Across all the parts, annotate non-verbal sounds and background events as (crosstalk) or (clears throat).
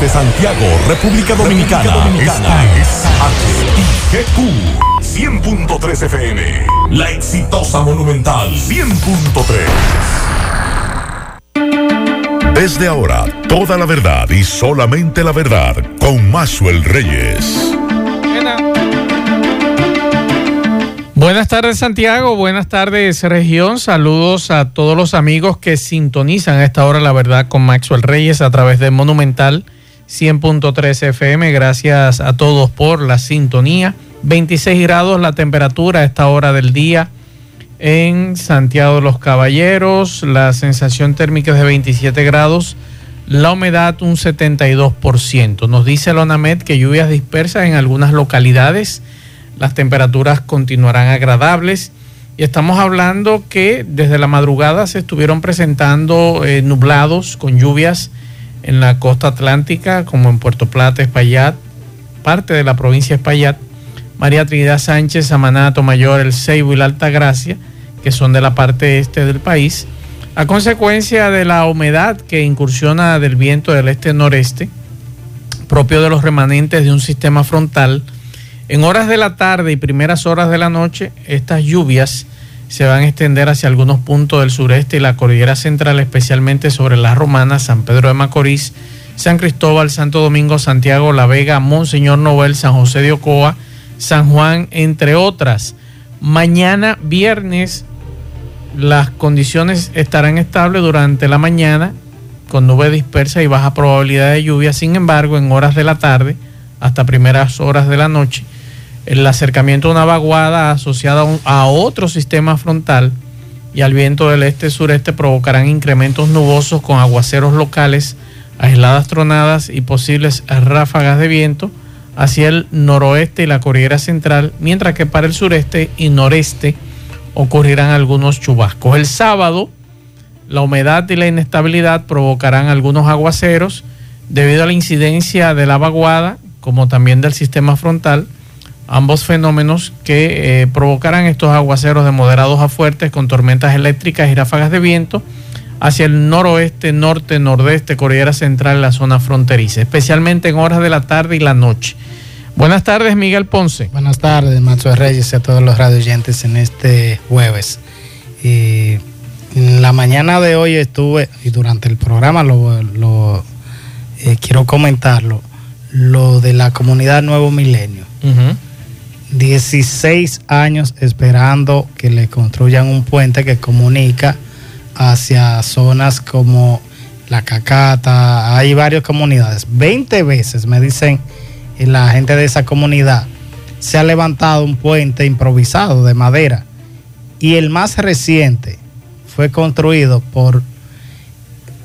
Desde Santiago, República Dominicana. Esta es HIGQ 100.3 FM. La exitosa Monumental 100.3. Desde ahora, toda la verdad y solamente la verdad con Maxwell Reyes. Buenas tardes Santiago, buenas tardes región, saludos a todos los amigos que sintonizan a esta hora la verdad con Maxwell Reyes a través de Monumental 100.3 FM, gracias a todos por la sintonía. 26 grados la temperatura a esta hora del día en Santiago de los Caballeros, la sensación térmica es de 27 grados, la humedad un 72%. Nos dice Lonamet que lluvias dispersas en algunas localidades las temperaturas continuarán agradables y estamos hablando que desde la madrugada se estuvieron presentando eh, nublados con lluvias en la costa atlántica como en Puerto Plata, Espaillat, parte de la provincia de Espaillat, María Trinidad Sánchez, Samanato Mayor, El Ceibo y la Alta Gracia, que son de la parte este del país, a consecuencia de la humedad que incursiona del viento del este-noreste, propio de los remanentes de un sistema frontal, en horas de la tarde y primeras horas de la noche, estas lluvias se van a extender hacia algunos puntos del sureste y la cordillera central, especialmente sobre la Romana, San Pedro de Macorís, San Cristóbal, Santo Domingo, Santiago, La Vega, Monseñor Noel, San José de Ocoa, San Juan, entre otras. Mañana, viernes, las condiciones estarán estables durante la mañana, con nube dispersa y baja probabilidad de lluvia. Sin embargo, en horas de la tarde, hasta primeras horas de la noche, el acercamiento de una vaguada asociada a otro sistema frontal y al viento del este-sureste provocarán incrementos nubosos con aguaceros locales, aisladas tronadas y posibles ráfagas de viento hacia el noroeste y la cordillera central, mientras que para el sureste y noreste ocurrirán algunos chubascos. El sábado, la humedad y la inestabilidad provocarán algunos aguaceros debido a la incidencia de la vaguada, como también del sistema frontal, ambos fenómenos que eh, provocarán estos aguaceros de moderados a fuertes con tormentas eléctricas y ráfagas de viento hacia el noroeste, norte, nordeste, Cordillera Central la zona fronteriza, especialmente en horas de la tarde y la noche. Buenas tardes, Miguel Ponce. Buenas tardes, Macho Reyes y a todos los radioyentes en este jueves. Y en la mañana de hoy estuve, y durante el programa lo, eh, quiero comentarlo, lo de la comunidad Nuevo Milenio. 16 años esperando que le construyan un puente que comunica hacia zonas como La Cacata, hay varias comunidades. 20 veces me dicen la gente de esa comunidad se ha levantado un puente improvisado de madera. Y el más reciente fue construido por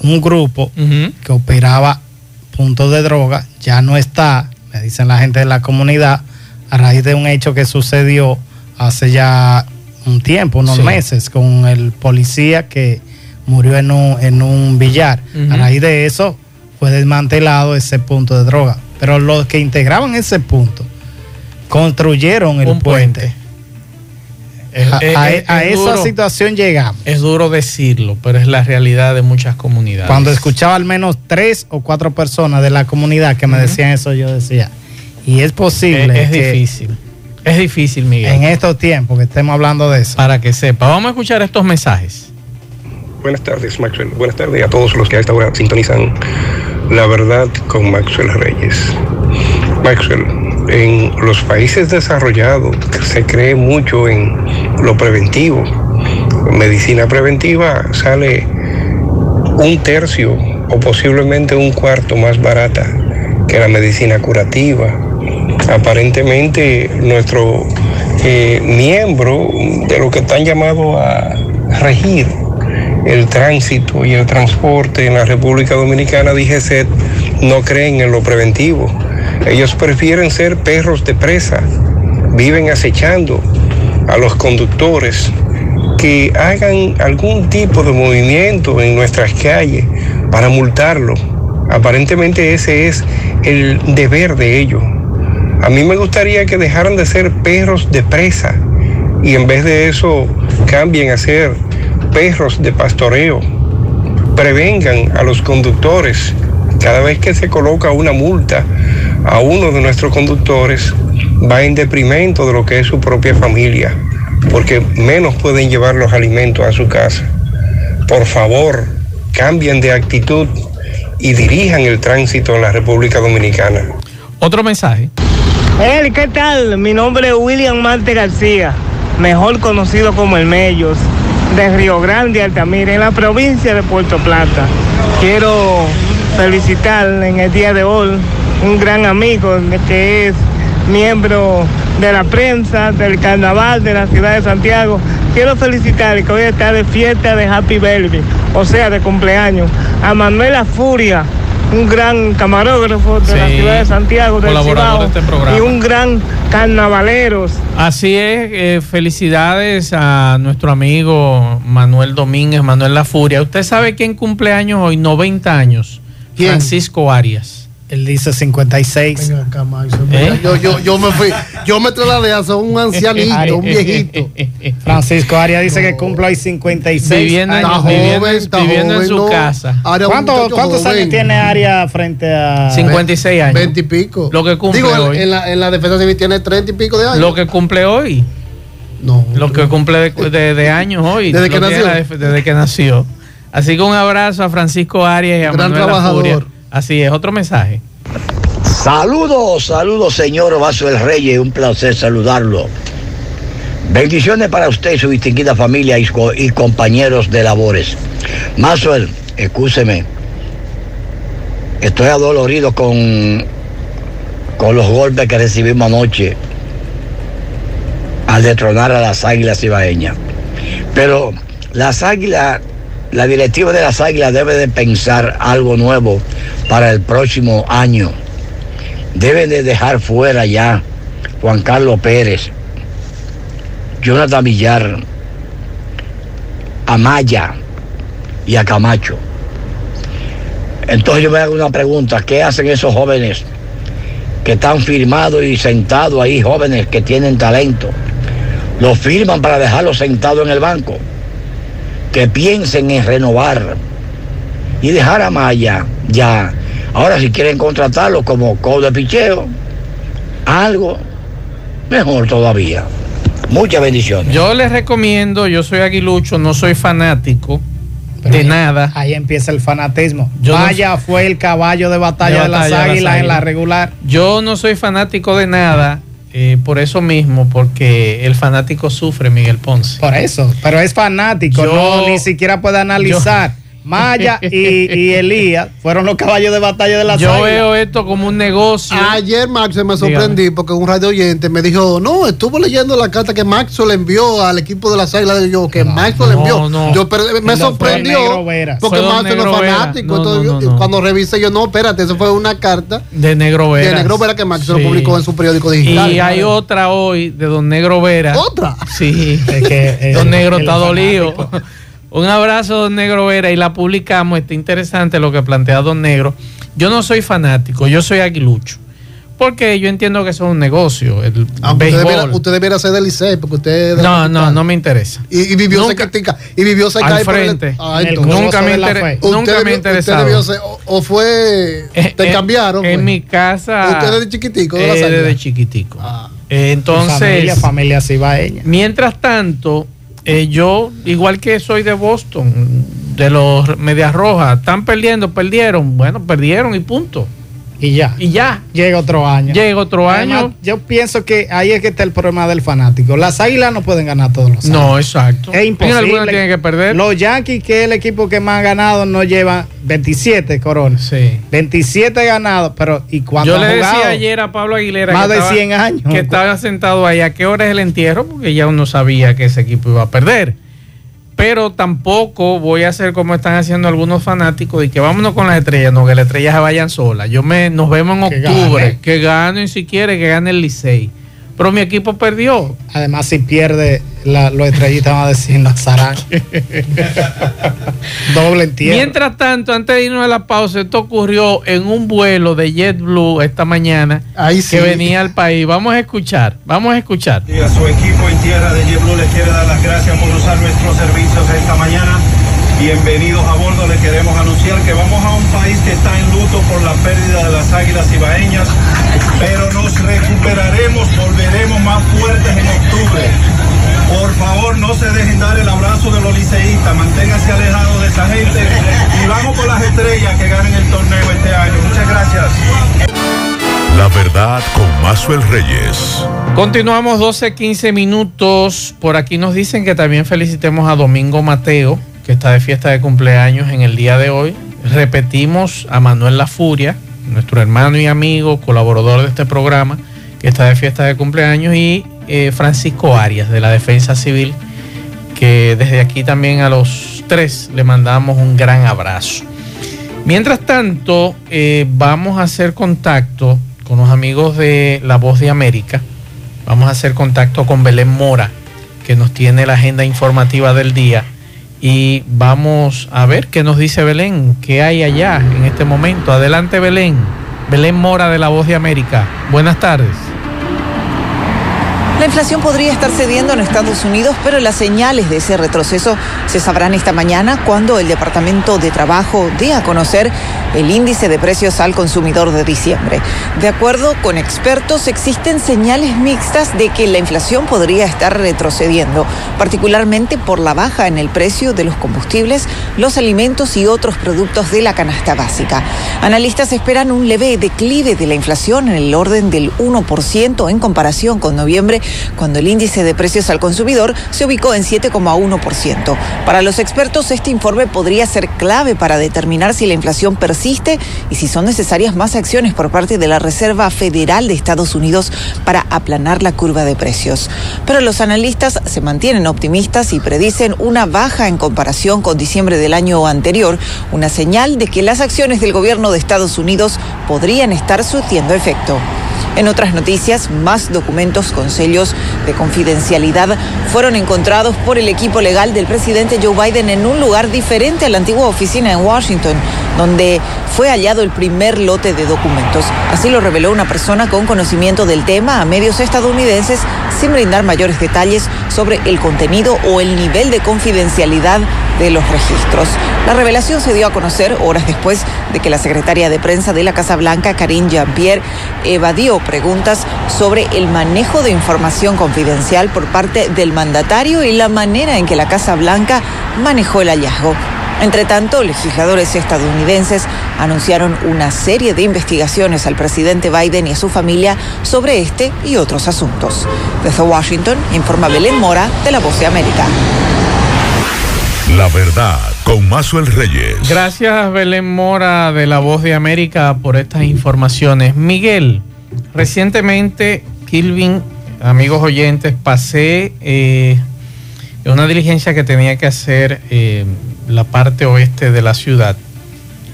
un grupo que operaba puntos de droga, ya no está, me dicen la gente de la comunidad, a raíz de un hecho que sucedió hace ya un tiempo, unos meses, con el policía que murió en un, en un billar. A raíz de eso fue desmantelado ese punto de droga. Pero los que integraban ese punto construyeron el puente. a, esa situación llegamos. Es duro decirlo, pero es la realidad de muchas comunidades. Cuando escuchaba al menos tres o cuatro personas de la comunidad que me decían eso, yo decía, y es posible. Es, difícil. Es difícil, Miguel. En estos tiempos que estemos hablando de eso. Para que sepa. Vamos a escuchar estos mensajes. Buenas tardes, Maxwell. Buenas tardes a todos los que a esta hora sintonizan La Verdad con Maxwell Reyes. Maxwell, en los países desarrollados se cree mucho en lo preventivo. Medicina preventiva sale un tercio o posiblemente un cuarto más barata que la medicina curativa aparentemente nuestro eh, miembro de lo que están llamados a regir el tránsito y el transporte en la República Dominicana, DGCET, no creen en lo preventivo. Ellos prefieren ser perros de presa, viven acechando a los conductores que hagan algún tipo de movimiento en nuestras calles para multarlo. Aparentemente ese es el deber de ellos. A mí me gustaría que dejaran de ser perros de presa y en vez de eso cambien a ser perros de pastoreo. Prevengan a los conductores Cada vez que se coloca una multa a uno de nuestros conductores, va en deprimento de lo que es su propia familia, porque menos pueden llevar los alimentos a su casa. Por favor, cambien de actitud y dirijan el tránsito en la República Dominicana. Otro mensaje. Hey, ¿qué tal? Mi nombre es William Marte García, mejor conocido como El Mellos, de Río Grande, Altamira, en la provincia de Puerto Plata. Quiero felicitar en el día de hoy un gran amigo que es miembro de la prensa del carnaval de la ciudad de Santiago. Quiero felicitar que hoy está de fiesta de Happy Baby, o sea, de cumpleaños, a Manuela Furia, un gran camarógrafo de la ciudad de Santiago, del colaborador de este programa. y un gran carnavaleros. Así es, eh, felicidades a nuestro amigo Manuel Domínguez, Manuel La Furia. ¿Usted sabe quién cumple años hoy? 90 años. ¿Quién? Francisco Arias. Él dice 56. Venga acá, Max, ¿Eh? yo, yo, yo me fui, yo me trasladé a ser un (laughs) ancianito, un viejito. (laughs) Francisco Arias dice que cumple hoy 56 Viviendo en- años. Viviendo- joven, está viviendo en su ¿no? casa. ¿Cuántos, joven. años tiene Arias frente a 56 años. 20 y pico. Lo que cumple Digo, hoy. En, la, en la defensa civil tiene 30 y pico de años. Lo que cumple hoy. no, Lo que cumple de, de- de años hoy. Desde que nació. la- desde que nació. Así que un abrazo a Francisco Arias y a Gran Manuel La trabajador. Furia. Así es, otro mensaje. Saludos, saludos, señor Vaso del Reyes, un placer saludarlo. Bendiciones para usted y su distinguida familia y, co- y compañeros de labores. Maxwell, escúcheme. Estoy adolorido con, con los golpes que recibimos anoche al detronar a las águilas ibaeñas. Pero las águilas, la directiva de las águilas debe de pensar algo nuevo para el próximo año. Deben de dejar fuera ya Juan Carlos Pérez, Jonathan Villar, Amaya y a Camacho. Entonces yo me hago una pregunta, ¿qué hacen esos jóvenes que están firmados y sentados ahí, jóvenes que tienen talento? Los firman para dejarlos sentados en el banco. Que piensen en renovar y dejar a Maya ya. Ahora si quieren contratarlo como coach de picheo, algo mejor todavía. Muchas bendiciones. Yo les recomiendo, yo soy aguilucho, no soy fanático Pero de ahí- nada. Ahí empieza el fanatismo. Yo no Vaya fue el caballo de batalla De de, las batalla de las águilas en la regular. Yo no soy fanático de nada, eh, por eso mismo, porque el fanático sufre, Miguel Ponce. Por eso. Pero es fanático. Yo- no ni siquiera puede analizar. Maya (laughs) y, y Elías fueron los caballos de batalla de las Yo águilas. veo esto como un negocio. Ayer Max me sorprendí porque un radio oyente me dijo, no, estuvo leyendo la carta que Max le envió al equipo de las águilas. Y yo, que Max le no, envió. no. Yo pero, me sorprendió Veras. porque Max no es fanático. No, Entonces, no, yo- no, no. cuando revisé yo, no, espérate, eso fue una carta de Negro Veras. de Negro Vera que Max lo Sí. publicó en su periódico digital. Y hay otra hoy de Don Negro Vera. ¿Otra? Sí. Es que, eh, Don Negro está dolido. (laughs) Un abrazo, Don Negro Vera, y la publicamos. Está interesante lo que plantea Don Negro. Yo no soy fanático, yo soy aguilucho. Porque yo entiendo que eso es un negocio. El Aunque usted béisbol. debiera, usted debiera ser del Licey porque usted es de la no, no, no me interesa. Y, y vivió Nunca- cerca y vivió cerca Al el- frente. Ah, el Nunca me, de la inter- Fe. Usted nunca me ser, o, o fue, Eh, te eh, cambiaron. En fue. mi casa. Usted desde chiquitico, de eh, desde chiquitico. Ah. Entonces. familia, familia cibaeña. Mientras tanto, eh, yo, igual que soy de Boston, de los Medias Rojas, están perdiendo, perdieron, bueno, perdieron y punto. Y ya. Y ya, Llega otro año. llega otro Además, año. yo pienso que ahí es que está el problema del fanático. Las águilas no pueden ganar todos los años. No, exacto. Es imposible. Algunos tienen que perder. Los Yankees, que es el equipo que más ha ganado, no llevan 27 coronas. Sí. 27 ganados, pero ¿y cuando Yo le decía ayer a Pablo Aguilera Más que de estaba- 100 años. que estaba sentado ahí. ¿A qué hora es el entierro? Porque ya uno sabía que ese equipo iba a perder. Pero tampoco voy a hacer como están haciendo algunos fanáticos y que vámonos con las estrellas, no, que las estrellas se vayan solas. Yo me, nos vemos en Que octubre, gane. que ganen si quiere, que gane el Licey. Pero mi equipo perdió. Además, si pierde, la- los estrellitas van a decir Nazarán. (laughs) Doble entierro. Mientras tanto, antes de irnos a la pausa, esto ocurrió en un vuelo de JetBlue esta mañana Ahí sí. que venía al país. Vamos a escuchar, vamos a escuchar. Y a su equipo en tierra de JetBlue les quiere dar las gracias por usar nuestros servicios esta mañana. Bienvenidos a bordo, les queremos anunciar que vamos a un país que está en luto vidas ibaeñas, pero nos recuperaremos, volveremos más fuertes en octubre. Por favor, no se dejen dar el abrazo de los liceístas, manténganse alejados de esa gente y vamos por las estrellas que ganen el torneo este año. Muchas gracias. La verdad con Mazuel Reyes. Continuamos 12, 15 minutos. Por aquí nos dicen que también felicitemos a Domingo Mateo, que está de fiesta de cumpleaños en el día de hoy. Repetimos a Manuel La Furia, nuestro hermano y amigo, colaborador de este programa, que está de fiesta de cumpleaños, y eh, Francisco Arias, de la Defensa Civil, que desde aquí también a los tres le mandamos un gran abrazo. Mientras tanto, eh, vamos a hacer contacto con los amigos de La Voz de América. Vamos a hacer contacto con Belén Mora, que nos tiene la agenda informativa del día. Y vamos a ver qué nos dice Belén, qué hay allá en este momento. Adelante Belén. Belén Mora de La Voz de América. Buenas tardes. La inflación podría estar cediendo en Estados Unidos, pero las señales de ese retroceso se sabrán esta mañana cuando el Departamento de Trabajo dé a conocer el índice de precios al consumidor de diciembre. De acuerdo con expertos, existen señales mixtas de que la inflación podría estar retrocediendo, particularmente por la baja en el precio de los combustibles, los alimentos y otros productos de la canasta básica. Analistas esperan un leve declive de la inflación en el orden del 1% en comparación con noviembre cuando el índice de precios al consumidor se ubicó en 7,1%. Para los expertos, este informe podría ser clave para determinar si la inflación persiste y si son necesarias más acciones por parte de la Reserva Federal de Estados Unidos para aplanar la curva de precios. Pero los analistas se mantienen optimistas y predicen una baja en comparación con diciembre del año anterior, una señal de que las acciones del gobierno de Estados Unidos podrían estar surtiendo efecto. En otras noticias, más documentos con de confidencialidad fueron encontrados por el equipo legal del presidente Joe Biden en un lugar diferente a la antigua oficina en Washington, donde fue hallado el primer lote de documentos. Así lo reveló una persona con conocimiento del tema a medios estadounidenses sin brindar mayores detalles sobre el contenido o el nivel de confidencialidad de los registros. La revelación se dio a conocer horas después de que la secretaria de prensa de la Casa Blanca, Karine Jean-Pierre, evadió preguntas sobre el manejo de información confidencial por parte del mandatario y la manera en que la Casa Blanca manejó el hallazgo. Entre tanto, legisladores estadounidenses anunciaron una serie de investigaciones al presidente Biden y a su familia sobre este y otros asuntos. Desde Washington, informa Belén Mora de La Voz de América. La verdad con Mazuel Reyes. Gracias Belén Mora de La Voz de América por estas informaciones. Miguel, recientemente, Kilvin, amigos oyentes, pasé eh, una diligencia que tenía que hacer eh, la parte oeste de la ciudad.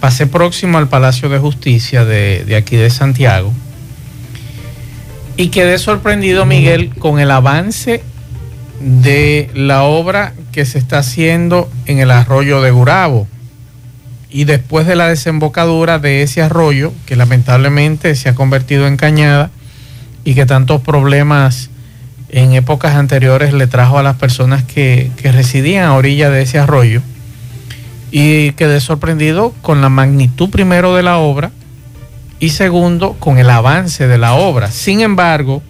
Pasé próximo al Palacio de Justicia de, de aquí de Santiago y quedé sorprendido, Miguel, con el avance de la obra que se está haciendo en el arroyo de Gurabo. Y después de la desembocadura de ese arroyo, que lamentablemente se ha convertido en cañada y que tantos problemas en épocas anteriores le trajo a las personas que, que residían a orilla de ese arroyo. Y quedé sorprendido con la magnitud primero de la obra y segundo con el avance de la obra. Sin embargo,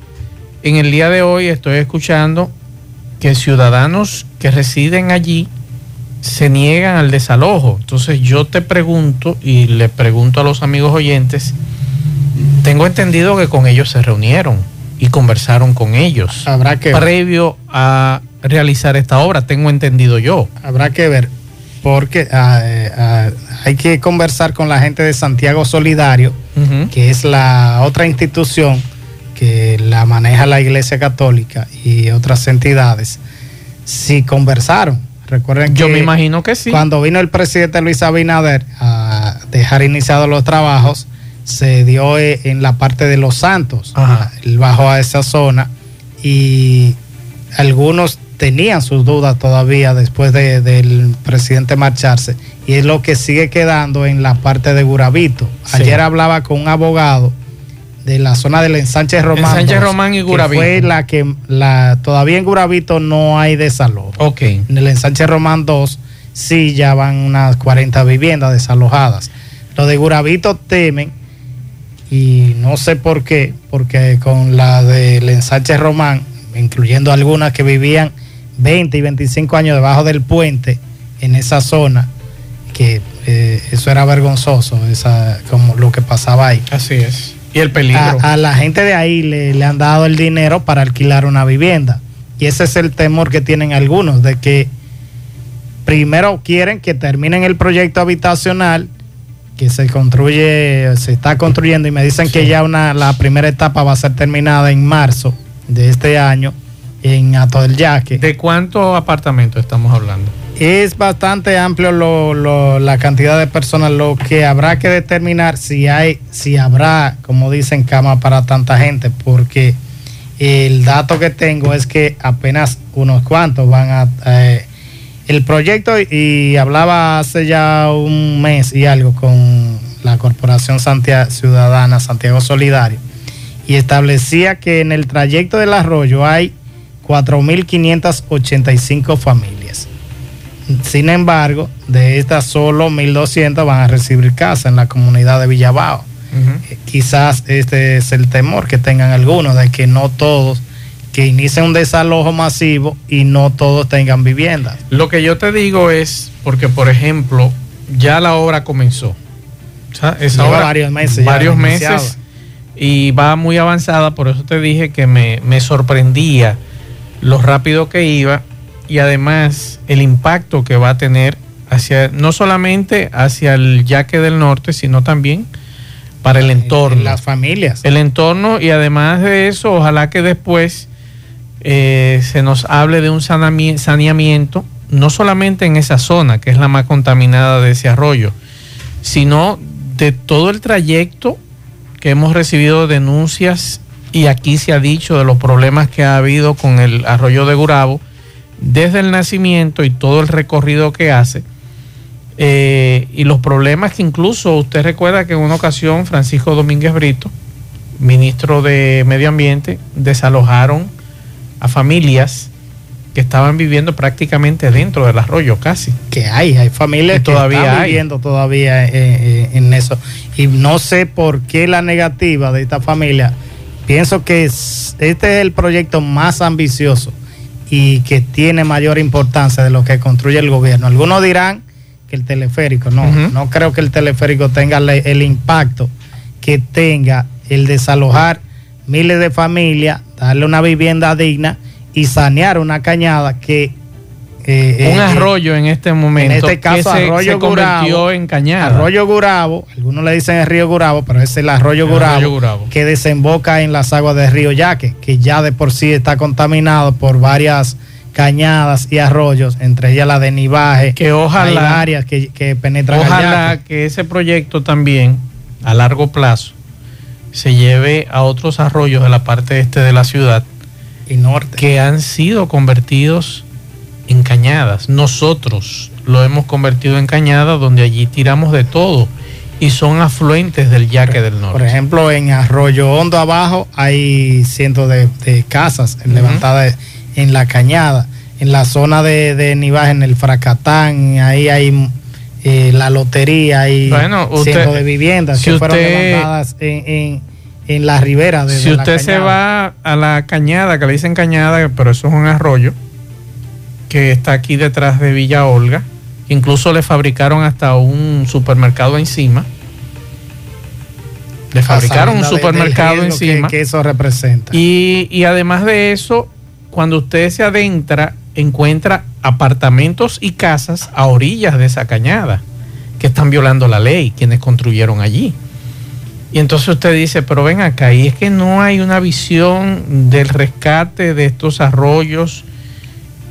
en el día de hoy estoy escuchando que ciudadanos que residen allí se niegan al desalojo. Entonces yo te pregunto y le pregunto a los amigos oyentes, tengo entendido que con ellos se reunieron y conversaron con ellos. Habrá que previo a realizar esta obra, tengo entendido yo. Habrá que ver, porque ah, eh, ah, hay que conversar con la gente de Santiago Solidario, uh -huh. que es la otra institución que la maneja la Iglesia Católica y otras entidades, si conversaron. Recuerden Yo que me imagino que sí. Cuando vino el presidente Luis Abinader a dejar iniciados los trabajos, se dio eh, en la parte de Los Santos. Ajá. Él bajó a esa zona y algunos tenían sus dudas todavía después de, del presidente marcharse y es lo que sigue quedando en la parte de Gurabito. Sí. Ayer hablaba con un abogado de la zona del ensanche Román. Ensanche 2, Román y Gurabito. Que fue la que la, todavía en Gurabito no hay desalojo. Ok. En el ensanche Román 2 sí ya van unas 40 viviendas desalojadas. Los de Gurabito temen y no sé por qué, porque con la del ensanche Román, incluyendo algunas que vivían 20 y 25 años debajo del puente en esa zona, que eh, eso era vergonzoso, esa, como lo que pasaba ahí. Así es. Y el peligro. A, a la gente de ahí le, le, han dado el dinero para alquilar una vivienda. Y ese es el temor que tienen algunos, de que primero quieren que terminen el proyecto habitacional que se construye, se está construyendo y me dicen sí. que ya una, la primera etapa va a ser terminada en marzo de este año en Ato del Yaque. ¿De cuántos apartamentos estamos hablando? Es bastante amplio la cantidad de personas, lo que habrá que determinar si hay, si habrá, como dicen, cama para tanta gente, porque el dato que tengo es que apenas unos cuantos van a eh, el proyecto y hablaba hace ya un mes y algo con la Corporación Santiago, Ciudadana Santiago Solidario y establecía que en el trayecto del arroyo hay 4.585 familias. Sin embargo, de estas solo 1.200 van a recibir casa en la comunidad de Villabao. Uh -huh. Quizás este es el temor que tengan algunos de que no todos que inicie un desalojo masivo y no todos tengan viviendas. Lo que yo te digo es, porque por ejemplo, ya la obra comenzó. O sea, esa Lleva obra, varios meses. Varios meses y va muy avanzada, por eso te dije que me, me sorprendía lo rápido que iba y además el impacto que va a tener hacia, no solamente hacia el yaque del norte, sino también para el entorno. Las familias. El entorno y además de eso, ojalá que después eh, se nos hable de un saneamiento, no solamente en esa zona, que es la más contaminada de ese arroyo, sino de todo el trayecto que hemos recibido denuncias y aquí se ha dicho de los problemas que ha habido con el arroyo de Gurabo desde el nacimiento y todo el recorrido que hace. Eh, y los problemas que incluso usted recuerda que en una ocasión Francisco Domínguez Brito, ministro de Medio Ambiente, desalojaron a familias que estaban viviendo prácticamente dentro del arroyo casi. Que hay, hay familias que todavía están hay. viviendo todavía eh, eh, en eso. Y no sé por qué la negativa de esta familia. Pienso que es, este es el proyecto más ambicioso y que tiene mayor importancia de lo que construye el gobierno. Algunos dirán que el teleférico, no, uh -huh. no creo que el teleférico tenga le, el impacto que tenga el desalojar miles de familias, darle una vivienda digna y sanear una cañada que eh, un arroyo en este momento en este caso que arroyo se, se Gurabo, en cañada. Arroyo Gurabo algunos le dicen el río Gurabo pero es el arroyo, el Gurabo, arroyo Gurabo, que desemboca en las aguas del río Yaque que ya de por sí está contaminado por varias cañadas y arroyos entre ellas la de Nivaje. Que ojalá áreas que, que penetran ojalá que ese proyecto también a largo plazo se lleve a otros arroyos de la parte este de la ciudad y norte. que han sido convertidos en cañadas. Nosotros lo hemos convertido en cañadas donde allí tiramos de todo y son afluentes del yaque del norte. Por ejemplo, en Arroyo Hondo abajo hay cientos de, de casas uh -huh. levantadas en la cañada. En la zona de, de Nivaje, en el Fracatán, ahí hay eh, la lotería, hay bueno, usted, cientos de viviendas si que usted, fueron levantadas en, en, en la ribera de, Si de usted se va a la cañada, que le dicen cañada, pero eso es un arroyo, que está aquí detrás de Villa Olga. Incluso le fabricaron hasta un supermercado encima. Le fabricaron un supermercado encima. Que, que, eso representa. Y, y además de eso, cuando usted se adentra, encuentra apartamentos y casas a orillas de esa cañada que están violando la ley, quienes construyeron allí. Y entonces usted dice, pero ven acá, y es que no hay una visión del rescate de estos arroyos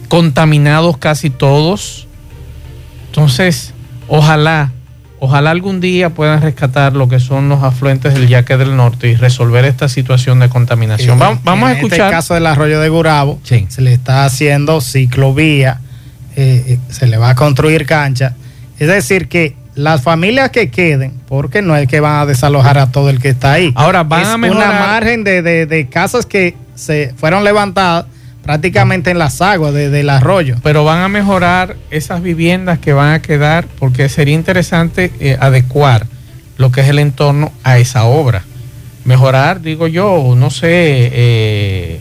contaminados casi todos. Entonces, ojalá, ojalá algún día puedan rescatar lo que son los afluentes del Yaque del Norte y resolver esta situación de contaminación. Sí, vamos, vamos a escuchar. En este caso del arroyo de Gurabo, sí. se le está haciendo ciclovía, eh, se le va a construir cancha. Es decir, que las familias que queden, porque no es que van a desalojar a todo el que está ahí. Ahora van es a mejorar. una margen de, de, de casas que se fueron levantadas prácticamente en las aguas de, del arroyo. Pero van a mejorar esas viviendas que van a quedar, porque sería interesante eh, adecuar lo que es el entorno a esa obra. mejorar, digo yo, no sé, eh,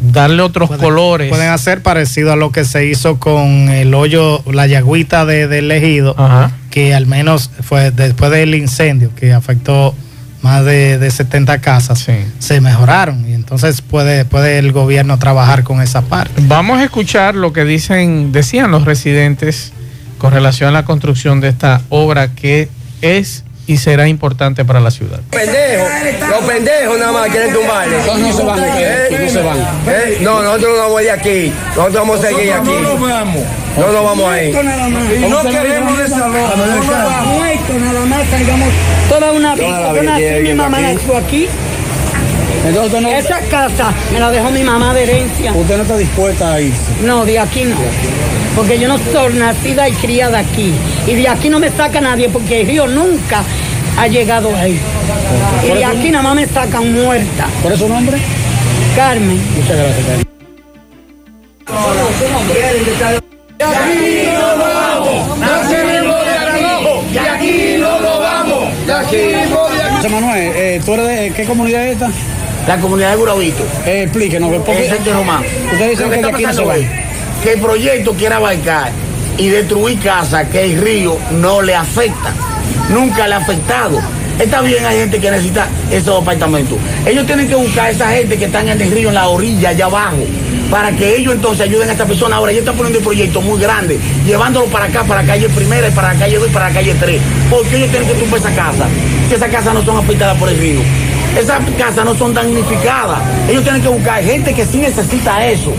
darle otros colores. Pueden hacer parecido a lo que se hizo con el hoyo, la yagüita de, del ejido, que al menos fue después del incendio que afectó más de, de 70 casas, se mejoraron y entonces puede, puede el gobierno trabajar con esa parte. Vamos a escuchar lo que dicen, decían los residentes con relación a la construcción de esta obra que es y será importante para la ciudad. Pendejos, los pendejos nada más quieren tumbarle. No, no se van, no se van. Eh, no, nosotros no vamos de aquí. Nosotros vamos a seguir aquí. No nos vamos. No nos vamos ahí. No queremos desalojo. No nos vamos. Muerto nada más, traigamos toda una mamá nació aquí. Entonces, no, Esa casa me la dejó mi mamá de herencia. Usted no está dispuesta a irse. No, de aquí no. Porque yo no soy nacida y criada aquí. Y de aquí no me saca nadie porque el río nunca ha llegado ahí. Y de aquí nada más me sacan muerta. ¿Cuál es su nombre? Carmen. Muchas gracias, Carmen. De aquí no nos vamos. Nacemos de Aranojo. De aquí no nos vamos. De aquí José Manuel, eh, ¿tú eres de qué comunidad es esta? La comunidad de Guravito. Eh, explíquenos. ¿por qué? Santo Román. Ustedes dicen que de aquí no que el proyecto quiere abarcar y destruir casas que el río no le afecta. Nunca le ha afectado. Está bien, hay gente que necesita esos apartamentos. Ellos tienen que buscar a esa gente que están en el río, en la orilla, allá abajo, para que ellos entonces ayuden a esta persona. Ahora, ellos están poniendo un proyecto muy grande, llevándolo para acá, para la calle primera, y para la calle 2 y para la calle 3. Porque ellos tienen que tumbar esa casa. Que esas casas no son afectadas por el río. Esas casas no son damnificadas. Ellos tienen que buscar gente que sí necesita eso.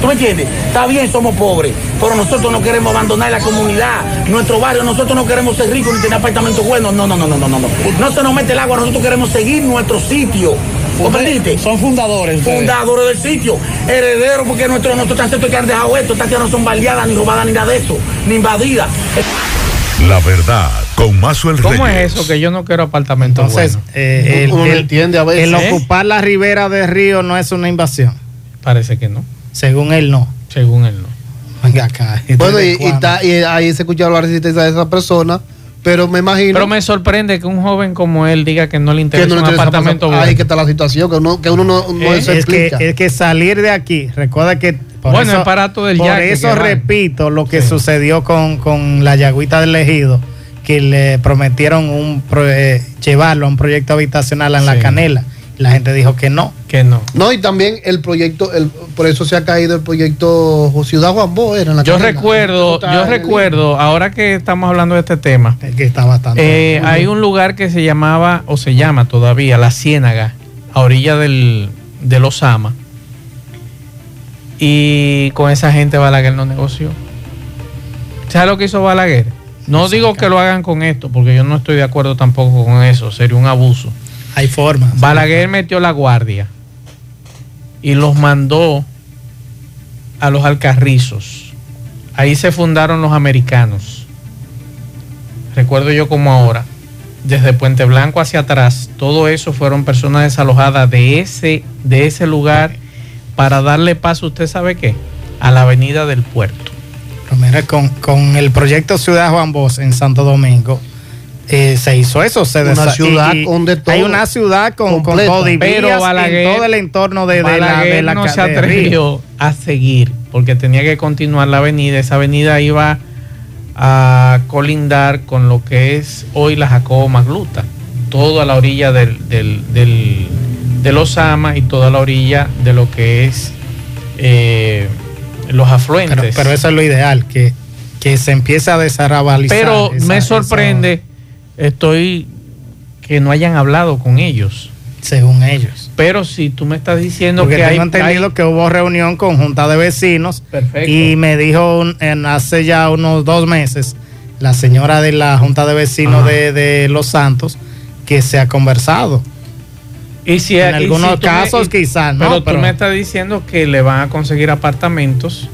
¿Tú me entiendes? Está bien, somos pobres, pero nosotros no queremos abandonar la comunidad, nuestro barrio, nosotros no queremos ser ricos ni tener apartamentos buenos. No, no, no, no, no, no. No, no se nos mete el agua, nosotros queremos seguir nuestro sitio. ¿Comprendiste? Son fundadores. ustedes. Fundadores del sitio, herederos, porque nuestros nuestros ancestros que han dejado esto, estas tierras no son baleadas, ni robadas, ni nada de eso, ni invadidas. La verdad, con Mazuel ¿Cómo Reyes. es eso que yo no quiero apartamentos Entonces, buenos? eh, el, entiende a veces. el ¿Eh? ocupar la ribera del río no es una invasión. Parece que no, Según él, no. según él no. Venga acá. Bueno, y, ahí se escucha la resistencia de esa persona, pero me imagino Pero me sorprende que un joven como él diga que no le que interesa no le un apartamento pasar- bueno. Ahí que está la situación, que uno, que uno no, no Eh, se es que, explica. es que salir de aquí, recuerda que por Bueno, eso, el aparato del por yaque eso que repito lo que Sí. sucedió con, con la yagüita del ejido, que le prometieron un pro- eh, llevarlo a un proyecto habitacional en la canela. La gente dijo que no. Que no. No, y también el proyecto, el, por eso se ha caído el proyecto Ciudad Juan Bo, era en la Yo Canela. recuerdo, yo el- recuerdo, ahora que estamos hablando de este tema, Que está bastante. eh, hay un lugar que se llamaba, o se llama todavía, La Ciénaga, a orilla del, de Osama. Y con esa gente Balaguer no negoció. ¿Sabes lo que hizo Balaguer? No digo que lo hagan con esto, porque yo no estoy de acuerdo tampoco con eso, sería un abuso. hay formas. Balaguer metió la guardia y los mandó a los alcarrizos. Ahí se fundaron los americanos. Recuerdo yo como ahora. Desde Puente Blanco hacia atrás, todo eso fueron personas desalojadas de ese, de ese lugar para darle paso, ¿usted sabe qué? A la avenida del puerto. Pero mira, con, con el proyecto Ciudad Juan Bosch en Santo Domingo, eh, se hizo eso. Se Una ciudad y- de todo. Hay una ciudad con, con todo y Pero Balaguer- en todo el entorno de, de la, Balaguer de la no se de atrevió a seguir porque tenía que continuar la avenida. Esa avenida iba a colindar con lo que es hoy la Jacobo Magluta, todo a la orilla del, del, del, del Osama y toda la orilla de lo que es eh, los afluentes. Pero, pero eso es lo ideal, que, que se empiece a desarrabalizar. Pero esa- me esa- sorprende, estoy que no hayan hablado con ellos. según ellos. Pero si tú me estás diciendo Porque que tengo hay, entendido hay- que hubo reunión con junta de vecinos Perfecto. y me dijo un- en hace ya unos dos meses la señora de la junta de vecinos de, de Los Santos que se ha conversado. Y si, En y algunos si tú casos quizás, ¿no? Pero tú Pero- me estás diciendo que le van a conseguir apartamentos,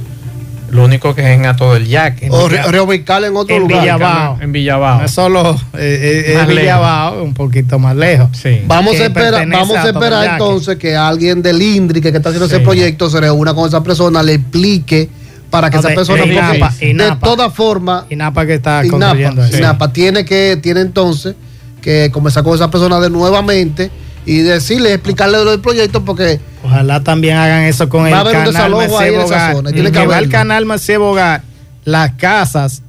lo único que es en Ato del Yaque. O re- reubicar en otro en lugar. Villabao. En Villabao. No es solo eh, eh, lejos. Villabao, un poquito más lejos. Sí. Vamos a esperar, vamos a esperar entonces que alguien del INDRI que, está haciendo ese proyecto se reúna con esa persona, le explique para que No, esa de- persona, de INAPA, de INAPA. todas formas, INAPA que está construyendo INAPA, eso. INAPA tiene que, tiene entonces que conversar con esa persona de nuevamente y decirle, explicarle lo del proyecto porque Ojalá también hagan eso con Va el a haber un canal desalojo ahí en esa Merced zona, tiene que el canal Merced Bogar, las casas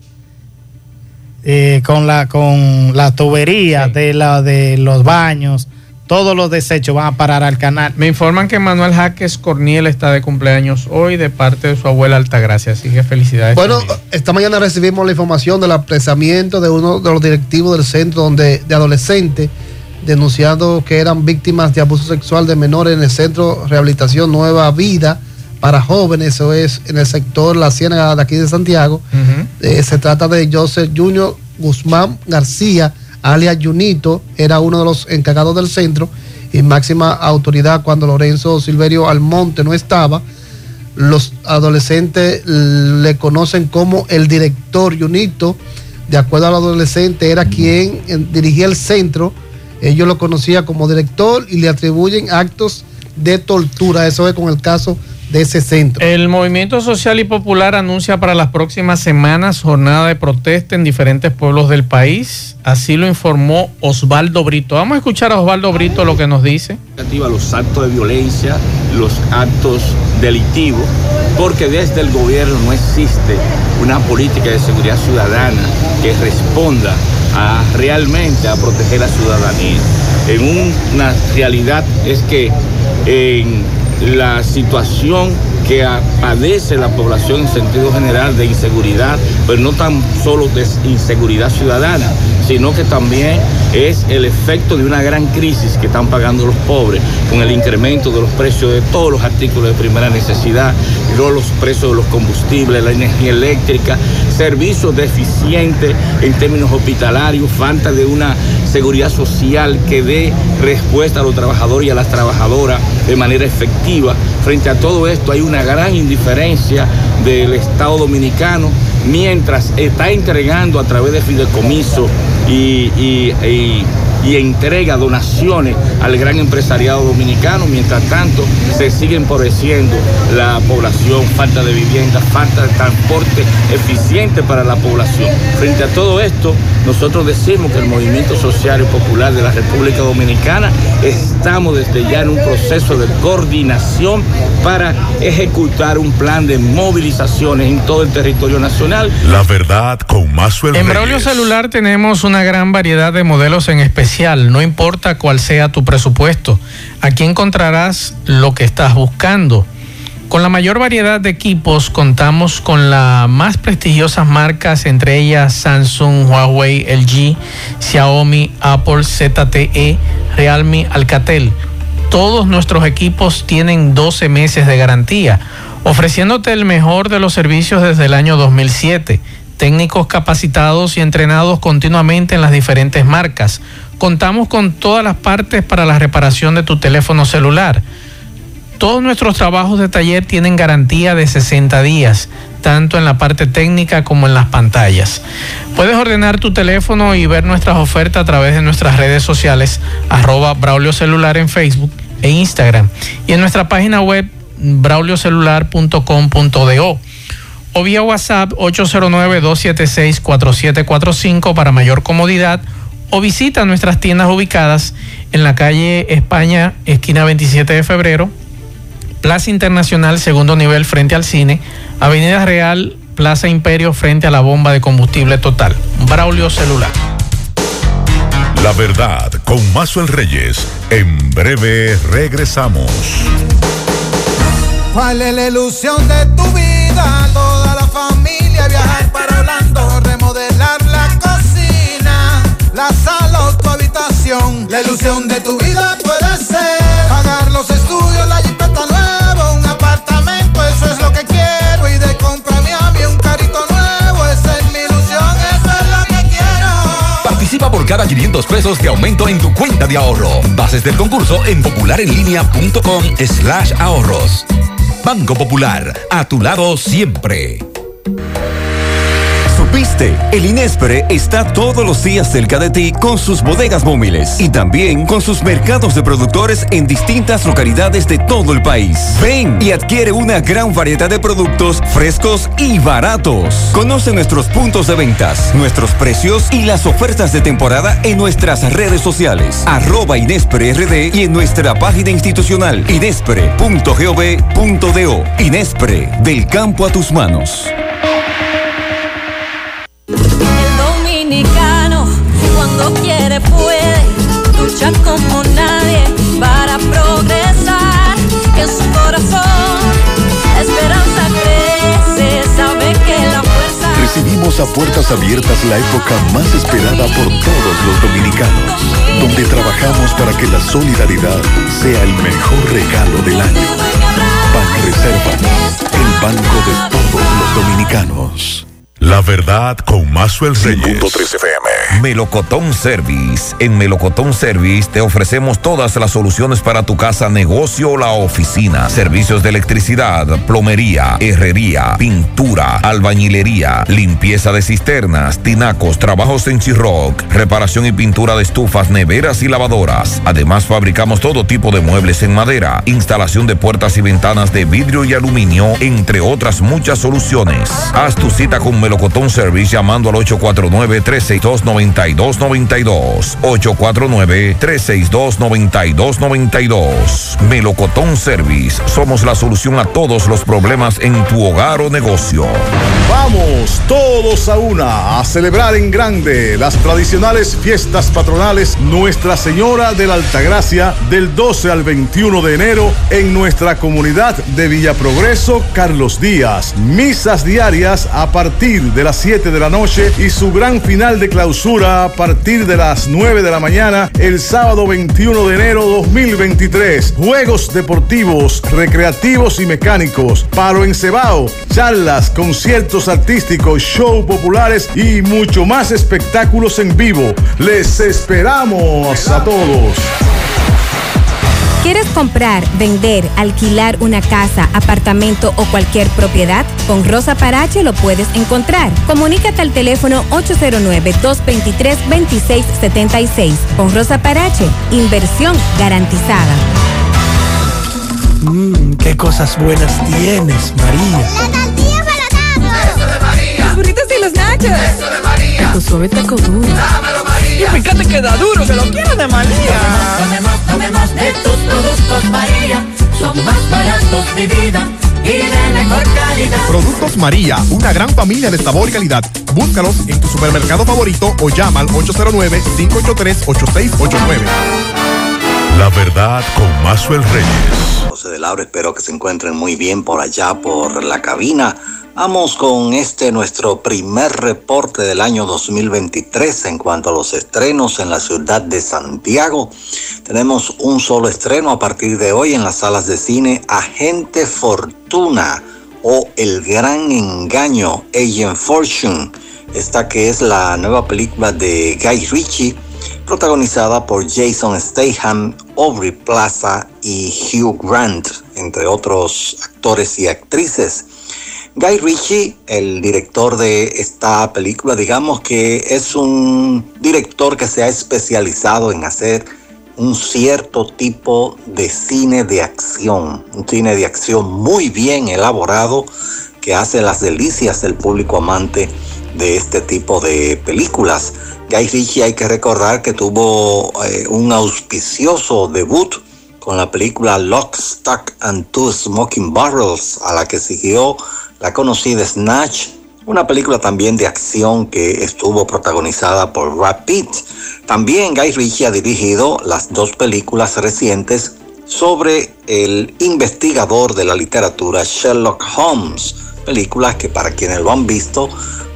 eh, con la con la tubería de la de los baños, todos los desechos van a parar al canal. Me informan que Manuel Jaques Corniel está de cumpleaños hoy de parte de su abuela Altagracia, así que felicidades. Bueno, también. esta mañana recibimos la información del apresamiento de uno de los directivos del centro donde de adolescentes denunciando que eran víctimas de abuso sexual de menores en el centro Rehabilitación Nueva Vida para jóvenes, eso es en el sector La Ciénaga de aquí de Santiago. Eh, se trata de Joseph Junior Guzmán García, alias Junito, era uno de los encargados del centro y máxima autoridad cuando Lorenzo Silverio Almonte no estaba. Los adolescentes le conocen como el director Junito. De acuerdo al adolescente, era quien dirigía el centro. Ellos lo conocían como director y le atribuyen actos de tortura. Eso es con el caso de ese centro. El Movimiento Social y Popular anuncia para las próximas semanas jornada de protesta en diferentes pueblos del país. Así lo informó Osvaldo Brito. Vamos a escuchar a Osvaldo Brito lo que nos dice. los actos de violencia, los actos delictivos, porque desde el gobierno no existe una política de seguridad ciudadana que responda a realmente a proteger a la ciudadanía. En una realidad es que en la situación que padece la población en sentido general de inseguridad, pero no tan solo de inseguridad ciudadana, sino que también es el efecto de una gran crisis que están pagando los pobres con el incremento de los precios de todos los artículos de primera necesidad, los precios de los combustibles, la energía eléctrica, servicios deficientes en términos hospitalarios, falta de una seguridad social que dé respuesta a los trabajadores y a las trabajadoras de manera efectiva. Frente a todo esto hay una gran indiferencia del Estado dominicano mientras está entregando a través de fideicomiso y, y- y- y entrega donaciones al gran empresariado dominicano, mientras tanto se sigue empobreciendo la población, falta de vivienda, falta de transporte eficiente para la población. Frente a todo esto, nosotros decimos que el movimiento social y popular de la República Dominicana estamos desde ya en un proceso de coordinación para ejecutar un plan de movilizaciones en todo el territorio nacional La verdad con Mazuel En. Braulio Celular tenemos una gran variedad de modelos en especial, no importa cuál sea tu presupuesto. Aquí encontrarás lo que estás buscando. Con la mayor variedad de equipos contamos con las más prestigiosas marcas, entre ellas Samsung, Huawei, LG, Xiaomi, Apple, ZTE, Realme, Alcatel. Todos nuestros equipos tienen 12 meses de garantía, ofreciéndote el mejor de los servicios desde el año 2007. Técnicos capacitados y entrenados continuamente en las diferentes marcas. Contamos con todas las partes para la reparación de tu teléfono celular. Todos nuestros trabajos de taller tienen garantía de 60 días, tanto en la parte técnica como en las pantallas. Puedes ordenar tu teléfono y ver nuestras ofertas a través de nuestras redes sociales, arroba Braulio Celular en Facebook e Instagram, y en nuestra página web brauliocelular.com.do o vía WhatsApp 809-276-4745 para mayor comodidad o visita nuestras tiendas ubicadas en la calle España, esquina 27 de febrero, Plaza Internacional, segundo nivel frente al cine, Avenida Real, Plaza Imperio frente a la bomba de combustible total. Braulio Celular. La verdad con Mazuel Reyes. En breve regresamos. ¿Cuál es la ilusión de tu vida? Toda la familia viajar para Orlando, la sala tu habitación. La ilusión de tu vida puede ser pagar los estudios, la jipeta nueva, un apartamento, eso es lo que quiero. Y de compra mí un carrito nuevo, esa es mi ilusión, eso es lo que quiero. Participa por cada 500 pesos de aumento en tu cuenta de ahorro. Bases del concurso en popularenlinea.com slash ahorros. Banco Popular, a tu lado siempre. Supiste? El Inespre está todos los días cerca de ti con sus bodegas móviles y también con sus mercados de productores en distintas localidades de todo el país. Ven y adquiere una gran variedad de productos frescos y baratos. Conoce nuestros puntos de ventas, nuestros precios y las ofertas de temporada en nuestras redes sociales. Arroba Inespre RD y en nuestra página institucional inespre.gov.do. Inespre, del campo a tus manos. Lucha como nadie para progresar. En su corazón esperanza crece, sabe que la fuerza Recibimos a puertas abiertas la época más esperada por todos los dominicanos, donde trabajamos para que la solidaridad sea el mejor regalo del año. Ban Reservas, el banco de todos los dominicanos. La verdad con Mazuel Reyes. Melocotón Service. En Melocotón Service te ofrecemos todas las soluciones para tu casa, negocio o la oficina. Servicios de electricidad, plomería, herrería, pintura, albañilería, limpieza de cisternas, tinacos, trabajos en chirroc, reparación y pintura de estufas, neveras y lavadoras. Además, fabricamos todo tipo de muebles en madera, instalación de puertas y ventanas de vidrio y aluminio, entre otras muchas soluciones. Haz tu cita con Melocotón Service llamando al 849-362-9292. 849-362-9292. Melocotón Service. Somos la solución a todos los problemas en tu hogar o negocio. Vamos todos a una a celebrar en grande las tradicionales fiestas patronales Nuestra Señora de la Altagracia del 12 al 21 de enero en nuestra comunidad de Villa Progreso, Carlos Díaz. Misas diarias a partir de las 7 de la noche y su gran final de clausura a partir de las 9 de la mañana el sábado 21 de enero 2023. Juegos deportivos, recreativos y mecánicos, palo encebado, charlas, conciertos artísticos, show populares y mucho más espectáculos en vivo. Les esperamos a todos. ¿Quieres comprar, vender, alquilar una casa, apartamento o cualquier propiedad? Con Rosa Parache lo puedes encontrar. Comunícate al teléfono 809-223-2676. Con Rosa Parache, inversión garantizada. Mmm, qué cosas buenas tienes, María. La tortilla para Eso de María. Los burritos y los nachos. Eso de María. Tu suave taco duro. Dámelo, María. Y fíjate que da duro, que lo quiero de María. Tomemos, tomemos de tus productos, María. Son más baratos de vida y de mejor calidad. Productos María, una gran familia de sabor y calidad. Búscalos en tu supermercado favorito o llama al 809-583-8689. La verdad con Mazuel Reyes. José de Laura, espero que se encuentren muy bien por allá, por la cabina. Vamos con este nuestro primer reporte del año 2023 en cuanto a los estrenos en la ciudad de Santiago. Tenemos un solo estreno a partir de hoy en las salas de cine Agente Fortuna o El Gran Engaño, Agent Fortune. Esta que es la nueva película de Guy Ritchie protagonizada por Jason Statham, Aubrey Plaza y Hugh Grant, entre otros actores y actrices. Guy Ritchie, el director de esta película, digamos que es un director que se ha especializado en hacer un cierto tipo de cine de acción, un cine de acción muy bien elaborado que hace las delicias del público amante de este tipo de películas. Guy Ritchie hay que recordar que tuvo eh, un auspicioso debut con la película Lock, Stock and Two Smoking Barrels, a la que siguió la conocida Snatch, una película también de acción que estuvo protagonizada por Brad Pitt. También Guy Ritchie ha dirigido las dos películas recientes sobre el investigador de la literatura Sherlock Holmes, películas que para quienes lo han visto,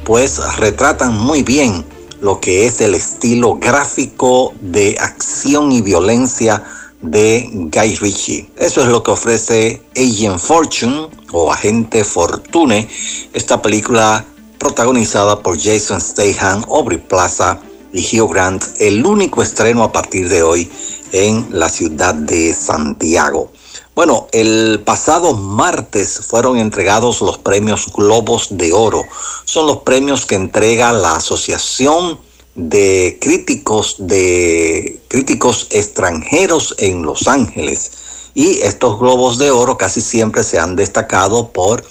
pues retratan muy bien lo que es el estilo gráfico de acción y violencia de Guy Ritchie. Eso es lo que ofrece Agent Fortune o Agente Fortune, esta película protagonizada por Jason Statham, Aubrey Plaza y Hugh Grant, el único estreno a partir de hoy en la ciudad de Santiago. Bueno, el pasado martes fueron entregados los premios Globos de Oro. Son los premios que entrega la Asociación de Críticos de Críticos Extranjeros en Los Ángeles. Y estos Globos de Oro casi siempre se han destacado por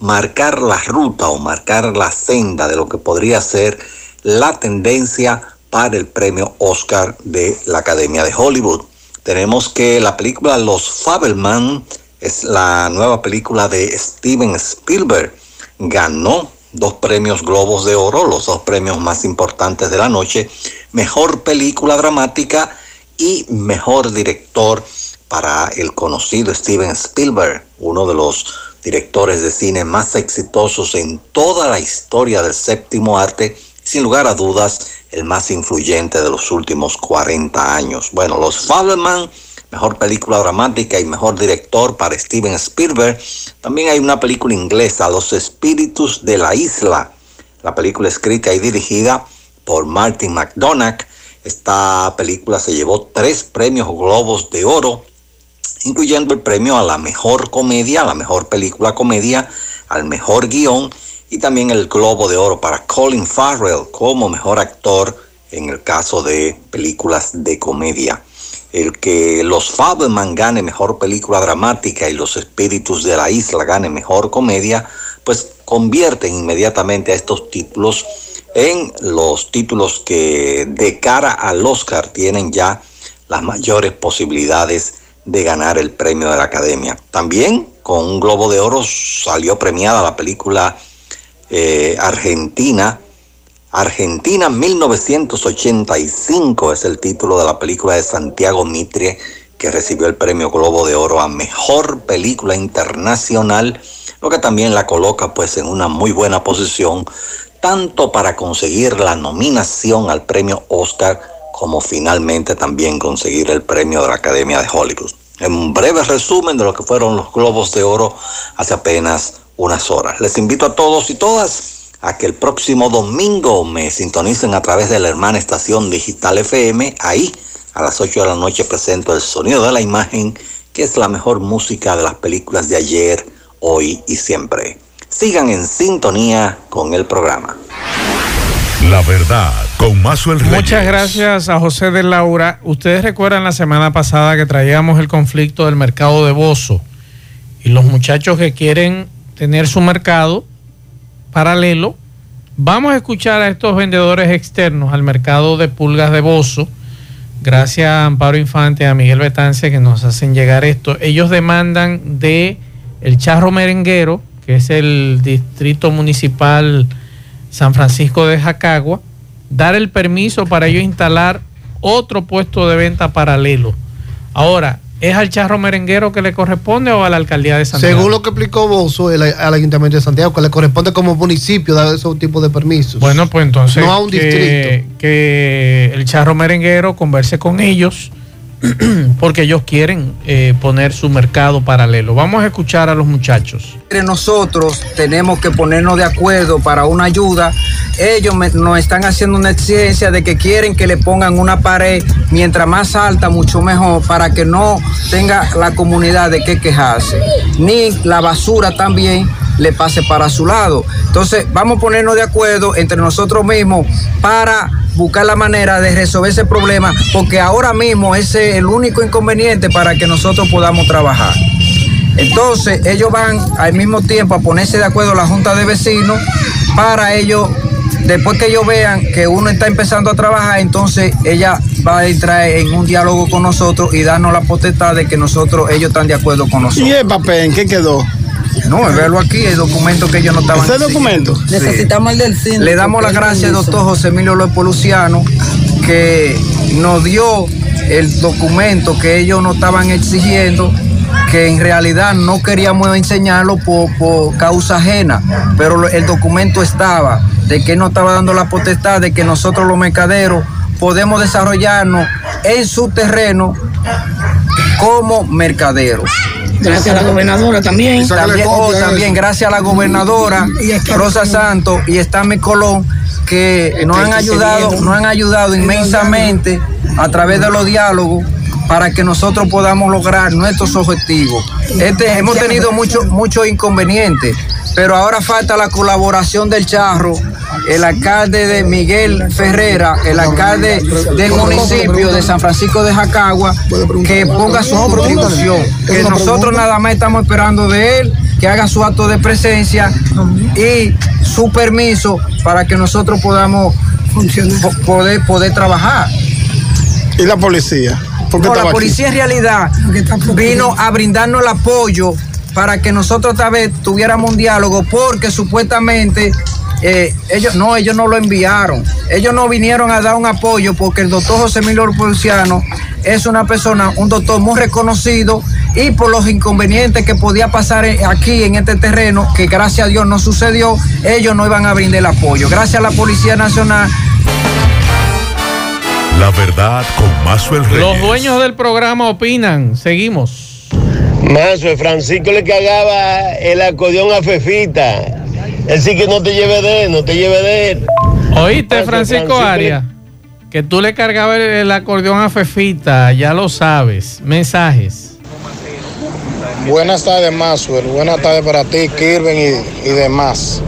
marcar la ruta o marcar la senda de lo que podría ser la tendencia para el premio Oscar de la Academia de Hollywood. Tenemos que la película Los Fabelman es la nueva película de Steven Spielberg. Ganó dos premios Globos de Oro, los dos premios más importantes de la noche, mejor película dramática y mejor director para el conocido Steven Spielberg, uno de los directores de cine más exitosos en toda la historia del séptimo arte, sin lugar a dudas, el más influyente de los últimos 40 años. Bueno, Los Fabelman, mejor película dramática y mejor director para Steven Spielberg. También hay una película inglesa, Los Espíritus de la Isla, la película escrita y dirigida por Martin McDonagh. Esta película se llevó tres premios Globos de Oro, incluyendo el premio a la mejor comedia, a la mejor película comedia, al mejor guion y también el Globo de Oro para Colin Farrell como mejor actor en el caso de películas de comedia. El que Los Fabelman gane mejor película dramática y Los Espíritus de la Isla gane mejor comedia, pues convierten inmediatamente a estos títulos en los títulos que de cara al Oscar tienen ya las mayores posibilidades de ganar el premio de la Academia. También con un Globo de Oro salió premiada la película eh, Argentina. Argentina 1985 es el título de la película de Santiago Mitre que recibió el premio Globo de Oro a Mejor Película Internacional, lo que también la coloca pues en una muy buena posición, tanto para conseguir la nominación al premio Oscar como finalmente también conseguir el premio de la Academia de Hollywood. En un breve resumen de lo que fueron los Globos de Oro hace apenas unas horas. Les invito a todos y todas a que el próximo domingo me sintonicen a través de la hermana estación digital FM. Ahí a las 8 de la noche presento el sonido de la imagen, que es la mejor música de las películas de ayer, hoy y siempre. Sigan en sintonía con el programa. La verdad, con Mazuel Reyes. Muchas gracias a José de Laura. Ustedes recuerdan la semana pasada que traíamos el conflicto del mercado de Bozo y los muchachos que quieren tener su mercado paralelo. Vamos a escuchar a estos vendedores externos al mercado de pulgas de Bozo. Gracias a Amparo Infante a Miguel Betancia que nos hacen llegar esto. Ellos demandan de el Charro Merenguero, que es el distrito municipal San Francisco de Jacagua, dar el permiso para ellos instalar otro puesto de venta paralelo. Ahora, ¿es al charro merenguero que le corresponde o a la alcaldía de Santiago? Según lo que explicó Bozo el- al Ayuntamiento de Santiago, que le corresponde como municipio dar esos tipos de permisos. Bueno, pues entonces No a un que, distrito. que el charro merenguero converse con ellos (clears throat) porque ellos quieren eh, poner su mercado paralelo. Vamos a escuchar a los muchachos. Nosotros tenemos que ponernos de acuerdo para una ayuda. Ellos nos están haciendo una exigencia de que quieren que le pongan una pared mientras más alta, mucho mejor, para que no tenga la comunidad de qué quejarse. Ni la basura también le pase para su lado. Entonces, vamos a ponernos de acuerdo entre nosotros mismos para buscar la manera de resolver ese problema, porque ahora mismo ese es el único inconveniente para que nosotros podamos trabajar. Entonces, ellos van al mismo tiempo a ponerse de acuerdo la Junta de Vecinos para ellos, después que ellos vean que uno está empezando a trabajar, entonces ella va a entrar en un diálogo con nosotros y darnos la potestad de que nosotros, ellos están de acuerdo con nosotros. ¿Y el papel en qué quedó? No, (laughs) es verlo aquí, el documento que ellos no estaban ¿Ese documento? Necesitamos el del cine, Le damos las gracias al doctor José Emilio López Luciano que nos dio el documento que ellos no estaban exigiendo, que en realidad no queríamos enseñarlo por, por causa ajena, pero el documento estaba, de que él nos estaba dando la potestad de que nosotros los mercaderos podemos desarrollarnos en su terreno como mercaderos. Gracias a la gobernadora también. También, oh, también gracias a la gobernadora Rosa Santos y Estame Colón que nos han ayudado, nos han ayudado inmensamente a través de los diálogos para que nosotros podamos lograr nuestros objetivos. Este, hemos tenido muchos mucho inconvenientes, pero ahora falta la colaboración del Charro, el alcalde de Miguel Ferrera, el alcalde del municipio de San Francisco de Jacagua, que ponga su contribución, que nosotros nada más estamos esperando de él, que haga su acto de presencia y su permiso para que nosotros podamos po- poder, poder trabajar. ¿Y la policía? ¿Por qué No, estaba la aquí? policía en realidad vino a brindarnos el apoyo para que nosotros otra vez tuviéramos un diálogo, porque supuestamente eh, ellos no, ellos no lo enviaron. Ellos no vinieron a dar un apoyo porque el doctor José Emilio Porciano es una persona, un doctor muy reconocido y por los inconvenientes que podía pasar aquí en este terreno, que gracias a Dios no sucedió, ellos no iban a brindar el apoyo. Gracias a la Policía Nacional La verdad con Mazuel Reyes. Los dueños del programa opinan. Seguimos. Mazo, Francisco le cagaba el acordeón a Fefita. Él sí que no te lleve de él, no te lleve de él. Oíste, Francisco le- Arias, que tú le cargabas el, el acordeón a Fefita, ya lo sabes. Mensajes. Buenas tardes, Maxwell. Buenas tardes para ti, Kirben y, y demás.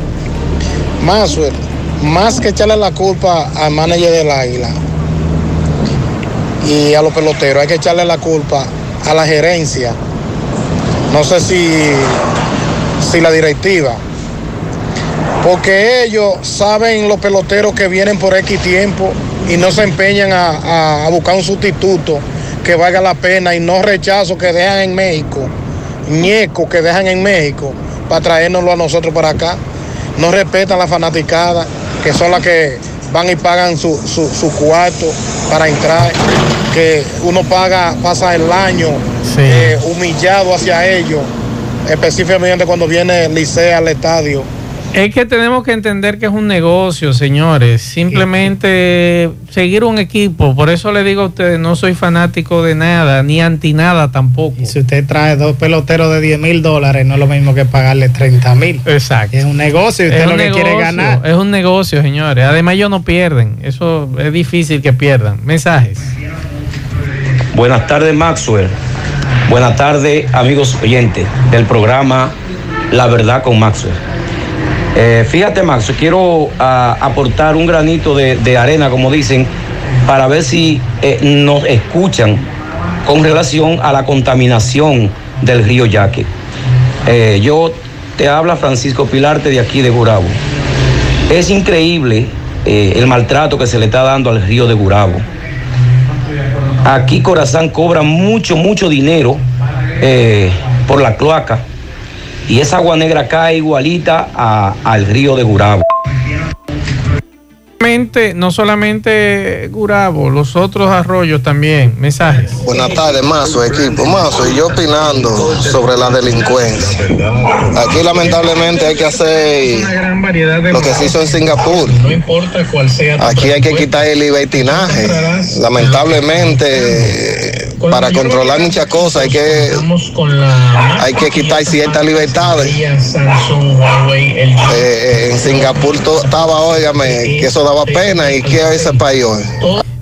Maxwell, más que echarle la culpa al manager del Águila y a los peloteros, hay que echarle la culpa a la gerencia. No sé si, si la directiva. Porque ellos saben los peloteros que vienen por X tiempo y no se empeñan a, a- a buscar un sustituto que valga la pena y no rechazo que dejan en México, ñeco que dejan en México para traérnoslo a nosotros para acá. No respetan la fanaticada, que son las que van y pagan su, su, su cuarto para entrar, que uno paga, pasa el año eh, humillado hacia ellos, específicamente cuando viene Licea al estadio. Es que tenemos que entender que es un negocio, señores. Simplemente seguir un equipo. Por eso le digo a ustedes, no soy fanático de nada, ni anti nada tampoco. Y si usted trae dos peloteros de 10 mil dólares, no es lo mismo que pagarle 30 mil. Exacto. Es un negocio y usted Es lo un que quiere negocio, ganar. Es un negocio, señores. Además, ellos no pierden. Eso es difícil que pierdan. Mensajes. Buenas tardes, Maxwell. Buenas tardes, amigos oyentes del programa La Verdad con Maxwell. Eh, fíjate, Maxwell, quiero ah, aportar un granito de, arena, como dicen, para ver si eh, nos escuchan con relación a la contaminación del río Yaque. Eh, yo te habla Francisco Pilarte de aquí de Gurabo. Es increíble el maltrato que se le está dando al río de Gurabo. Aquí Corazán cobra mucho, mucho dinero por la cloaca. Y esa agua negra cae igualita a- al río de Gurabo. No solamente Gurabo, los otros arroyos también. Mensajes. Buenas tardes, Mazo, equipo. Mazo, y yo opinando sobre la delincuencia. Aquí lamentablemente hay que hacer lo que se hizo en Singapur. No importa cuál sea. Aquí hay que quitar el libertinaje. Lamentablemente, para controlar muchas cosas hay que, hay que quitar ciertas libertades. Eh, eh, en Singapur to- estaba, óigame, que eso daba pena y que ese país hoy.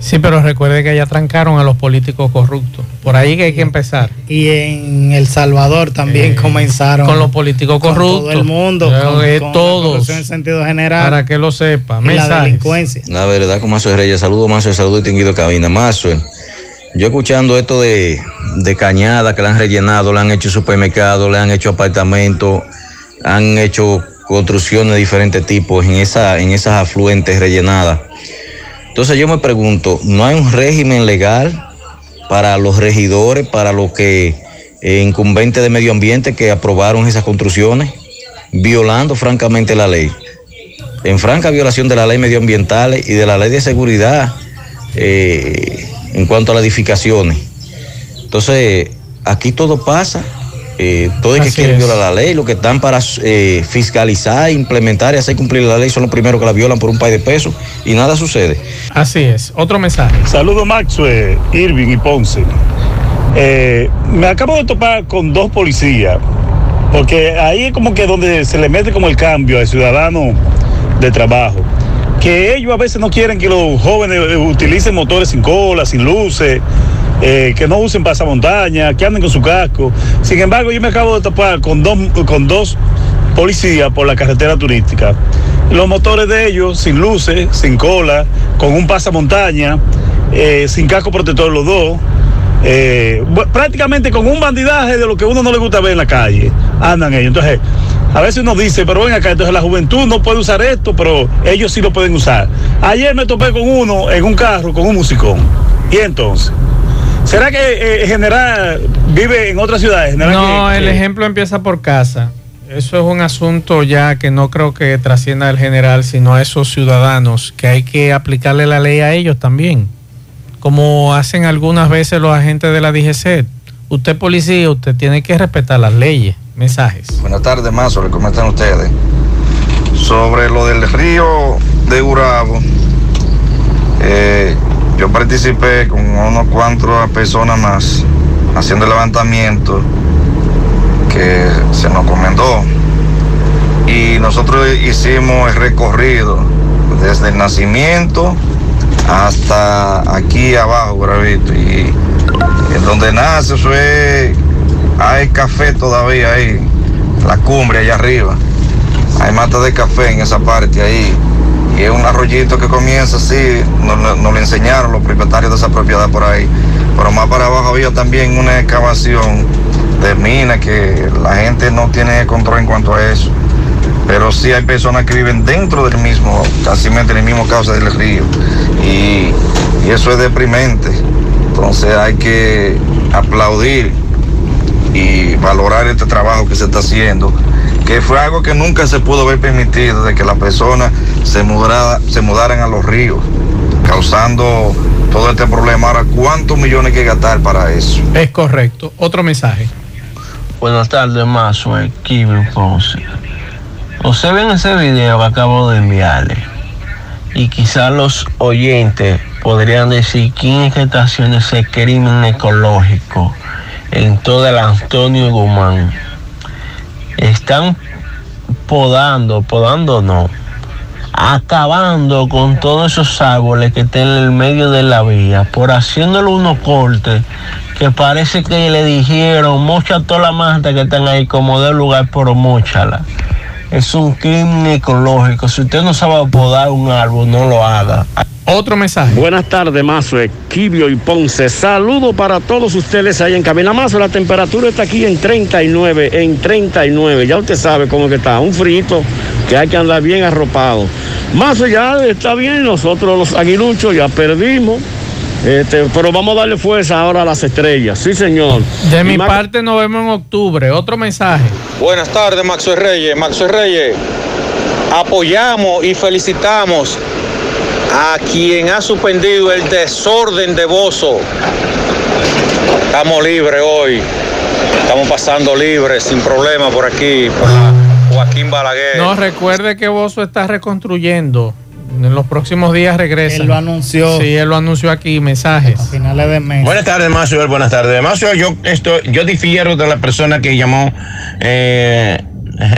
Sí, pero recuerde que ya trancaron a los políticos corruptos. Por ahí que hay que empezar. Y en El Salvador también comenzaron. Con los políticos con corruptos. todo el mundo. Con- que con todos. en sentido general. Para que lo sepa. la delincuencia. La verdad, con Mazo Reyes, saludo Mazo, saludo distinguido cabina. Mazo, yo escuchando esto de, de cañada que le han rellenado, le han hecho supermercados, le han hecho apartamentos, han hecho construcciones de diferentes tipos en esas afluentes rellenadas. Entonces yo me pregunto, ¿no hay un régimen legal para los regidores, para los que eh, incumbentes de medio ambiente que aprobaron esas construcciones, violando francamente la ley? en franca violación de la ley medioambiental y de la ley de seguridad eh, en cuanto a las edificaciones. Entonces, aquí todo pasa. eh, todo el que quiere violar la ley, los que están para eh, fiscalizar, implementar y hacer cumplir la ley son los primeros que la violan por un par de pesos y nada sucede. Así es. Otro mensaje. Saludos Maxwell, Irving y Ponce. Eh, me acabo de topar con dos policías, porque ahí es como que donde se le mete como el cambio al ciudadano de trabajo. Que ellos a veces no quieren que los jóvenes eh, utilicen motores sin cola, sin luces, eh, que no usen pasamontaña, que anden con su casco. Sin embargo, yo me acabo de topar con dos, con dos policías por la carretera turística. Los motores de ellos sin luces, sin cola, con un pasamontaña, eh, sin casco protector los dos. prácticamente con un bandidaje de lo que uno no le gusta ver en la calle, andan ellos. Entonces, a veces uno dice, pero ven acá, entonces la juventud no puede usar esto, pero ellos sí lo pueden usar. Ayer me topé con uno en un carro, con un musicón. Y entonces, ¿será que eh, General vive en otras ciudades? No, que- el que- ejemplo empieza por casa. Eso es un asunto ya que no creo que trascienda al general, sino a esos ciudadanos, que hay que aplicarle la ley a ellos también, como hacen algunas veces los agentes de la DGC. Usted policía, usted tiene que respetar las leyes. Mensajes. Buenas tardes, Mazo, ¿cómo están ustedes? Sobre lo del río de Urabo, eh, yo participé con unos cuantos personas más haciendo el levantamiento que se nos comendó. Y nosotros hicimos el recorrido desde el nacimiento hasta aquí abajo, Bravito. Y en donde nace, eso es, hay café todavía ahí, la cumbre allá arriba. Hay mata de café en esa parte ahí. Y es un arroyito que comienza así, nos, nos- lo enseñaron los propietarios de esa propiedad por ahí. Pero más para abajo había también una excavación de mina que la gente no tiene control en cuanto a eso. Pero sí hay personas que viven dentro del mismo, casi en el mismo cauce del río. Y eso es deprimente. Entonces hay que aplaudir y valorar este trabajo que se está haciendo, que fue algo que nunca se pudo haber permitido, de que las personas se, mudara- se mudaran a los ríos, causando todo este problema. Ahora, ¿cuántos millones hay que gastar para eso? Es correcto. Otro mensaje. Buenas tardes, Mazo, Kibio Ponce. Usted ven ese video que acabo de enviarle y quizás los oyentes podrían decir quién es que está haciendo ese crimen ecológico en todo el Antonio Guzmán. Están podando, podando no, acabando con todos esos árboles que están en el medio de la vía, por haciéndole unos cortes que parece que le dijeron, mocha toda la mata que están ahí como de lugar, pero mochala. Es un crimen ecológico. Si usted no sabe podar un árbol, no lo haga. Otro mensaje. Buenas tardes, Mazo, Quibio y Ponce. Saludo para todos ustedes ahí en Cabina Mazo. La temperatura está aquí en 39, en 39. Ya usted sabe cómo que está. Un frito que hay que andar bien arropado. Mazo ya está bien. Nosotros los aguiluchos ya perdimos. Este, pero vamos a darle fuerza ahora a las estrellas. Sí, señor. De Y mi parte nos vemos en octubre. Otro mensaje. Buenas tardes, Maxo Reyes. Maxo Reyes, apoyamos y felicitamos a quien ha suspendido el desorden de Bozo. Estamos libres hoy. Estamos pasando libres, sin problema por aquí, por la Joaquín Balaguer. No, recuerde que Bozo está reconstruyendo. En los próximos días regresa. Él lo anunció. Sí, él lo anunció aquí. Mensajes. finales de mes. Buenas tardes, Macio. Buenas tardes. Macio, yo, esto, yo difiero de la persona que llamó eh,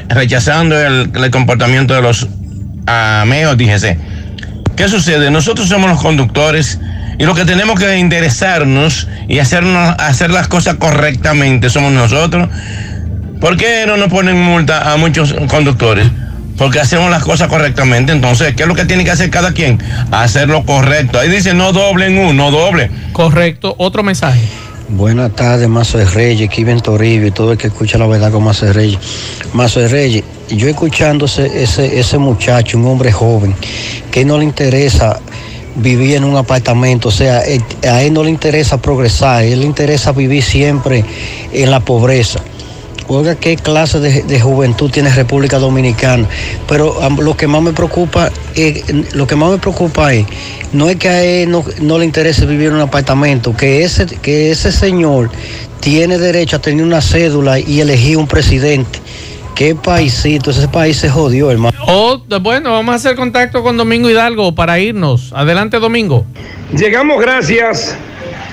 rechazando el, el comportamiento de los ameos, díjese. ¿Qué sucede? Nosotros somos los conductores y lo que tenemos que interesarnos y hacernos, hacer las cosas correctamente somos nosotros. ¿Por qué no nos ponen multa a muchos conductores? Porque hacemos las cosas correctamente. Entonces, ¿qué es lo que tiene que hacer cada quien? Hacerlo correcto. Ahí dice no doble en uno, no doble. Correcto. Otro mensaje. Buenas tardes, Mazo de Reyes, Kiven Toribio y todo el que escucha la verdad con Mazo de Reyes. Mazo de Reyes, yo escuchando ese, ese, muchacho, un hombre joven, que no le interesa vivir en un apartamento, o sea, a él no le interesa progresar, a él le interesa vivir siempre en la pobreza. Oiga, qué clase de, de juventud tiene República Dominicana. Pero lo que más me preocupa, eh, lo que más me preocupa es, no es que a él no, no le interese vivir en un apartamento, que ese, que ese señor tiene derecho a tener una cédula y elegir un presidente. Qué paisito, ese país se jodió, hermano. O, bueno, vamos a hacer contacto con Domingo Hidalgo para irnos. Adelante, Domingo. Llegamos gracias,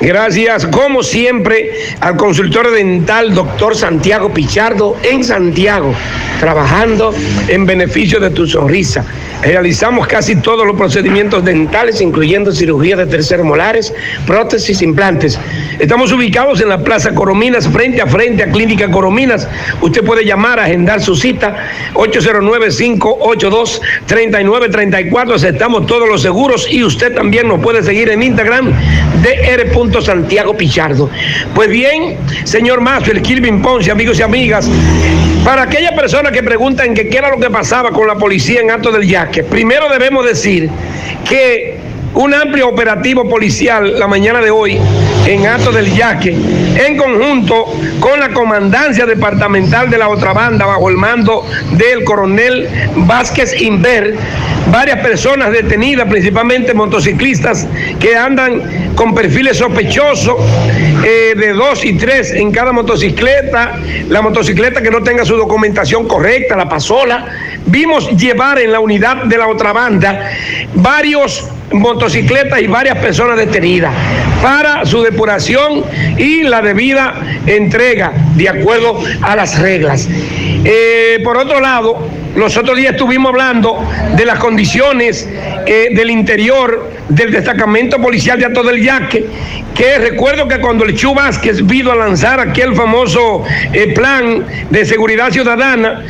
gracias como siempre al consultor dental doctor Santiago Pichardo en Santiago, trabajando en beneficio de tu sonrisa. Realizamos casi todos los procedimientos dentales, incluyendo cirugía de tercer molares, prótesis, implantes. Estamos ubicados en la Plaza Corominas, frente a frente a Clínica Corominas. Usted puede llamar, agendar su cita, 809-582-3934. Aceptamos todos los seguros y usted también nos puede seguir en Instagram, dr. Santiago Pichardo. Pues bien, señor Mazo, el Kilvin Ponce, amigos y amigas, para aquellas personas que preguntan qué era lo que pasaba con la policía en Alto del Primero debemos decir que un amplio operativo policial la mañana de hoy en Alto del Yaque, en conjunto con la comandancia departamental de la otra banda, bajo el mando del coronel Vázquez Inver, varias personas detenidas, principalmente motociclistas que andan con perfiles sospechosos eh, de dos y tres en cada motocicleta, la motocicleta que no tenga su documentación correcta, la pasola. Vimos llevar en la unidad de la otra banda varios motocicletas y varias personas detenidas para su depuración y la debida entrega de acuerdo a las reglas. Eh, por otro lado, los otros días estuvimos hablando de las condiciones eh, del interior del destacamento policial de Ato del Yaque, que recuerdo que cuando el Chu Vázquez vino a lanzar aquel famoso eh, plan de seguridad ciudadana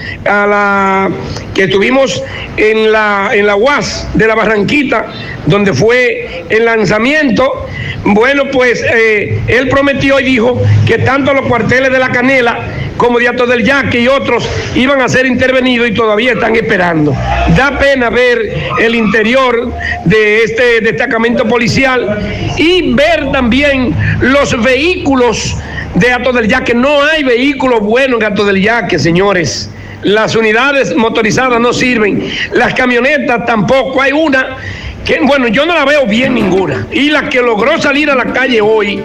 que tuvimos en la, en la UAS de la Barranquita, donde fue el lanzamiento, bueno, pues eh, él prometió y dijo que tanto los cuarteles de la Canela como de Ato del Yaque y otros iban a ser intervenidos y todavía están esperando. Da pena ver el interior de este destacamento policial y ver también los vehículos de Ato del Yaque. No hay vehículos buenos en Ato del Yaque, señores. Las unidades motorizadas no sirven, las camionetas tampoco. Hay una bueno, yo no la veo bien ninguna. Y la que logró salir a la calle hoy